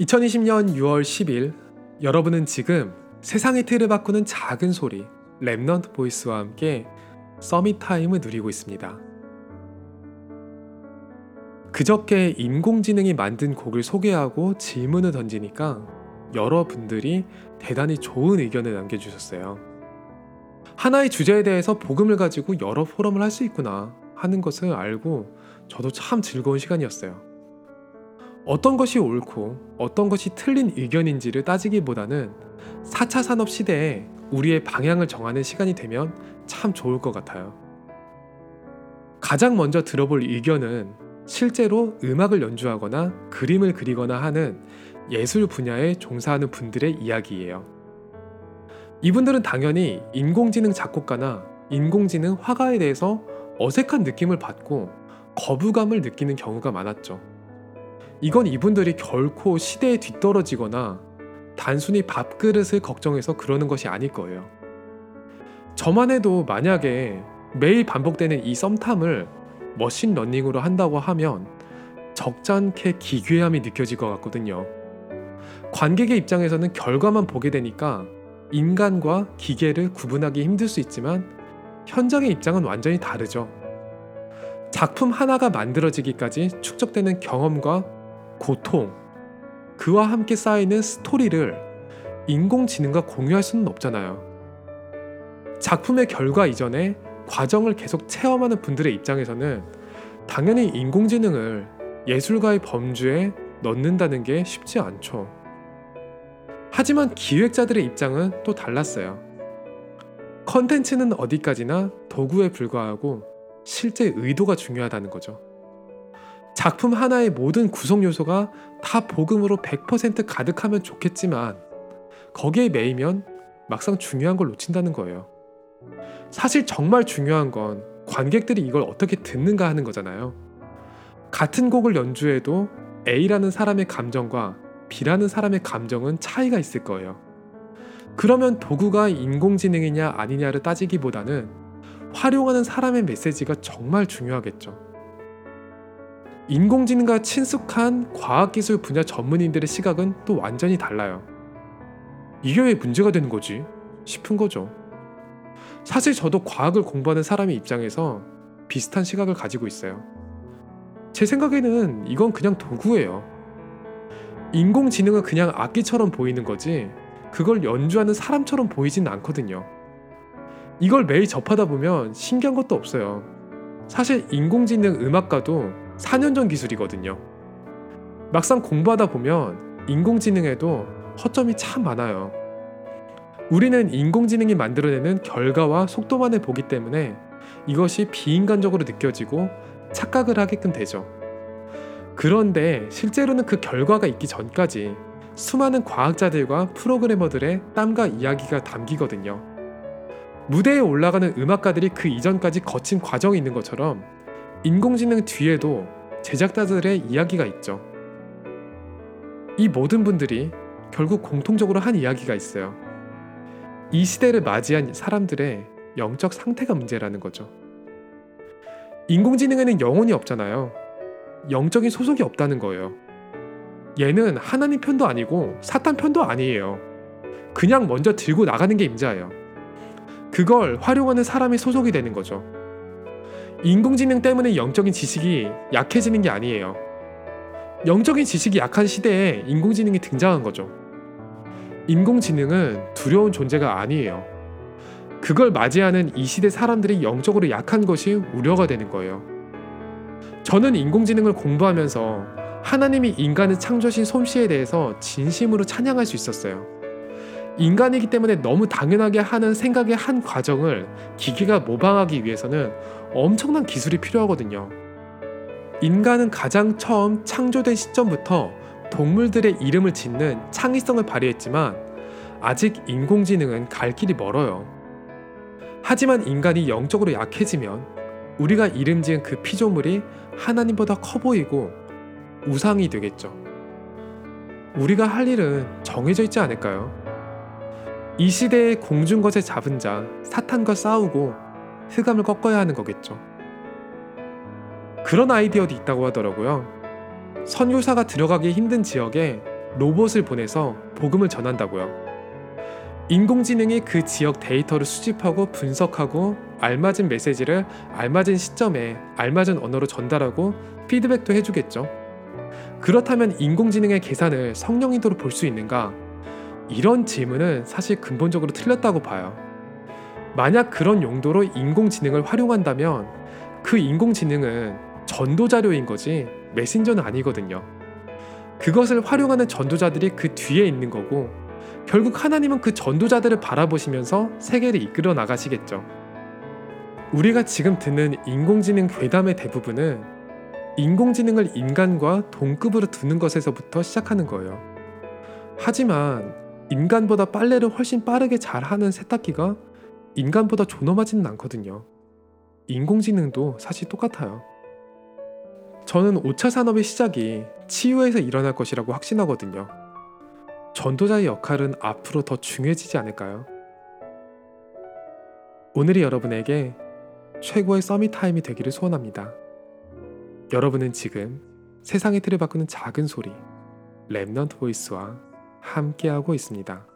2020년 6월 10일 여러분은 지금 세상의 틀을 바꾸는 작은 소리 Remnant Voice와 함께 Summit Time을 누리고 있습니다. 그저께 인공지능이 만든 곡을 소개하고 질문을 던지니까 여러분들이 대단히 좋은 의견을 남겨주셨어요. 하나의 주제에 대해서 복음을 가지고 여러 포럼을 할 수 있구나 하는 것을 알고 저도 참 즐거운 시간이었어요. 어떤 것이 옳고 어떤 것이 틀린 의견인지를 따지기보다는 4차 산업 시대에 우리의 방향을 정하는 시간이 되면 참 좋을 것 같아요. 가장 먼저 들어볼 의견은 실제로 음악을 연주하거나 그림을 그리거나 하는 예술 분야에 종사하는 분들의 이야기예요. 이분들은 당연히 인공지능 작곡가나 인공지능 화가에 대해서 어색한 느낌을 받고 거부감을 느끼는 경우가 많았죠. 이건 이분들이 결코 시대에 뒤떨어지거나 단순히 밥그릇을 걱정해서 그러는 것이 아닐 거예요. 저만 해도 만약에 매일 반복되는 이 썸탐을 머신 러닝으로 한다고 하면 적잖게 기괴함이 느껴질 것 같거든요. 관객의 입장에서는 결과만 보게 되니까 인간과 기계를 구분하기 힘들 수 있지만 현장의 입장은 완전히 다르죠. 작품 하나가 만들어지기까지 축적되는 경험과 고통, 그와 함께 쌓이는 스토리를 인공지능과 공유할 수는 없잖아요. 작품의 결과 이전에 과정을 계속 체험하는 분들의 입장에서는 당연히 인공지능을 예술가의 범주에 넣는다는 게 쉽지 않죠. 하지만 기획자들의 입장은 또 달랐어요. 컨텐츠는 어디까지나 도구에 불과하고 실제 의도가 중요하다는 거죠. 작품 하나의 모든 구성 요소가 다 복음으로 100% 가득하면 좋겠지만 거기에 매이면 막상 중요한 걸 놓친다는 거예요. 사실 정말 중요한 건 관객들이 이걸 어떻게 듣는가 하는 거잖아요. 같은 곡을 연주해도 A라는 사람의 감정과 B라는 사람의 감정은 차이가 있을 거예요. 그러면 도구가 인공지능이냐 아니냐를 따지기보다는 활용하는 사람의 메시지가 정말 중요하겠죠. 인공지능과 친숙한 과학기술 분야 전문인들의 시각은 또 완전히 달라요. 이게 왜 문제가 되는 거지? 싶은 거죠. 사실 저도 과학을 공부하는 사람의 입장에서 비슷한 시각을 가지고 있어요. 제 생각에는 이건 그냥 도구예요. 인공지능은 그냥 악기처럼 보이는 거지, 그걸 연주하는 사람처럼 보이진 않거든요. 이걸 매일 접하다 보면 신기한 것도 없어요. 사실 인공지능 음악가도 4년 전 기술이거든요. 막상 공부하다 보면 인공지능에도 허점이 참 많아요. 우리는 인공지능이 만들어내는 결과와 속도만을 보기 때문에 이것이 비인간적으로 느껴지고 착각을 하게끔 되죠. 그런데 실제로는 그 결과가 있기 전까지 수많은 과학자들과 프로그래머들의 땀과 이야기가 담기거든요. 무대에 올라가는 음악가들이 그 이전까지 거친 과정이 있는 것처럼 인공지능 뒤에도 제작자들의 이야기가 있죠. 이 모든 분들이 결국 공통적으로 한 이야기가 있어요. 이 시대를 맞이한 사람들의 영적 상태가 문제라는 거죠. 인공지능에는 영혼이 없잖아요. 영적인 소속이 없다는 거예요. 얘는 하나님 편도 아니고 사탄 편도 아니에요. 그냥 먼저 들고 나가는 게 임자예요. 그걸 활용하는 사람이 소속이 되는 거죠. 인공지능 때문에 영적인 지식이 약해지는 게 아니에요. 영적인 지식이 약한 시대에 인공지능이 등장한 거죠. 인공지능은 두려운 존재가 아니에요. 그걸 맞이하는 이 시대 사람들이 영적으로 약한 것이 우려가 되는 거예요. 저는 인공지능을 공부하면서 하나님이 인간을 창조하신 솜씨에 대해서 진심으로 찬양할 수 있었어요. 인간이기 때문에 너무 당연하게 하는 생각의 한 과정을 기계가 모방하기 위해서는 엄청난 기술이 필요하거든요. 인간은 가장 처음 창조된 시점부터 동물들의 이름을 짓는 창의성을 발휘했지만 아직 인공지능은 갈 길이 멀어요. 하지만 인간이 영적으로 약해지면 우리가 이름 지은 그 피조물이 하나님보다 커 보이고 우상이 되겠죠. 우리가 할 일은 정해져 있지 않을까요? 이 시대의 공중것에 잡은 자, 사탄과 싸우고 흑암을 꺾어야 하는 거겠죠. 그런 아이디어도 있다고 하더라고요. 선교사가 들어가기 힘든 지역에 로봇을 보내서 복음을 전한다고요. 인공지능이 그 지역 데이터를 수집하고 분석하고 알맞은 메시지를 알맞은 시점에 알맞은 언어로 전달하고 피드백도 해주겠죠. 그렇다면 인공지능의 계산을 성령인도로 볼 수 있는가? 이런 질문은 사실 근본적으로 틀렸다고 봐요. 만약 그런 용도로 인공지능을 활용한다면 그 인공지능은 전도 자료인 거지 메신저는 아니거든요. 그것을 활용하는 전도자들이 그 뒤에 있는 거고 결국 하나님은 그 전도자들을 바라보시면서 세계를 이끌어 나가시겠죠. 우리가 지금 듣는 인공지능 괴담의 대부분은 인공지능을 인간과 동급으로 두는 것에서부터 시작하는 거예요. 하지만 인간보다 빨래를 훨씬 빠르게 잘하는 세탁기가 인간보다 존엄하지는 않거든요. 인공지능도 사실 똑같아요. 저는 5차 산업의 시작이 치유에서 일어날 것이라고 확신하거든요. 전도자의 역할은 앞으로 더 중요해지지 않을까요? 오늘이 여러분에게 최고의 서밋 타임이 되기를 소원합니다. 여러분은 지금 세상의 틀을 바꾸는 작은 소리, 랩넌트 보이스와 함께하고 있습니다.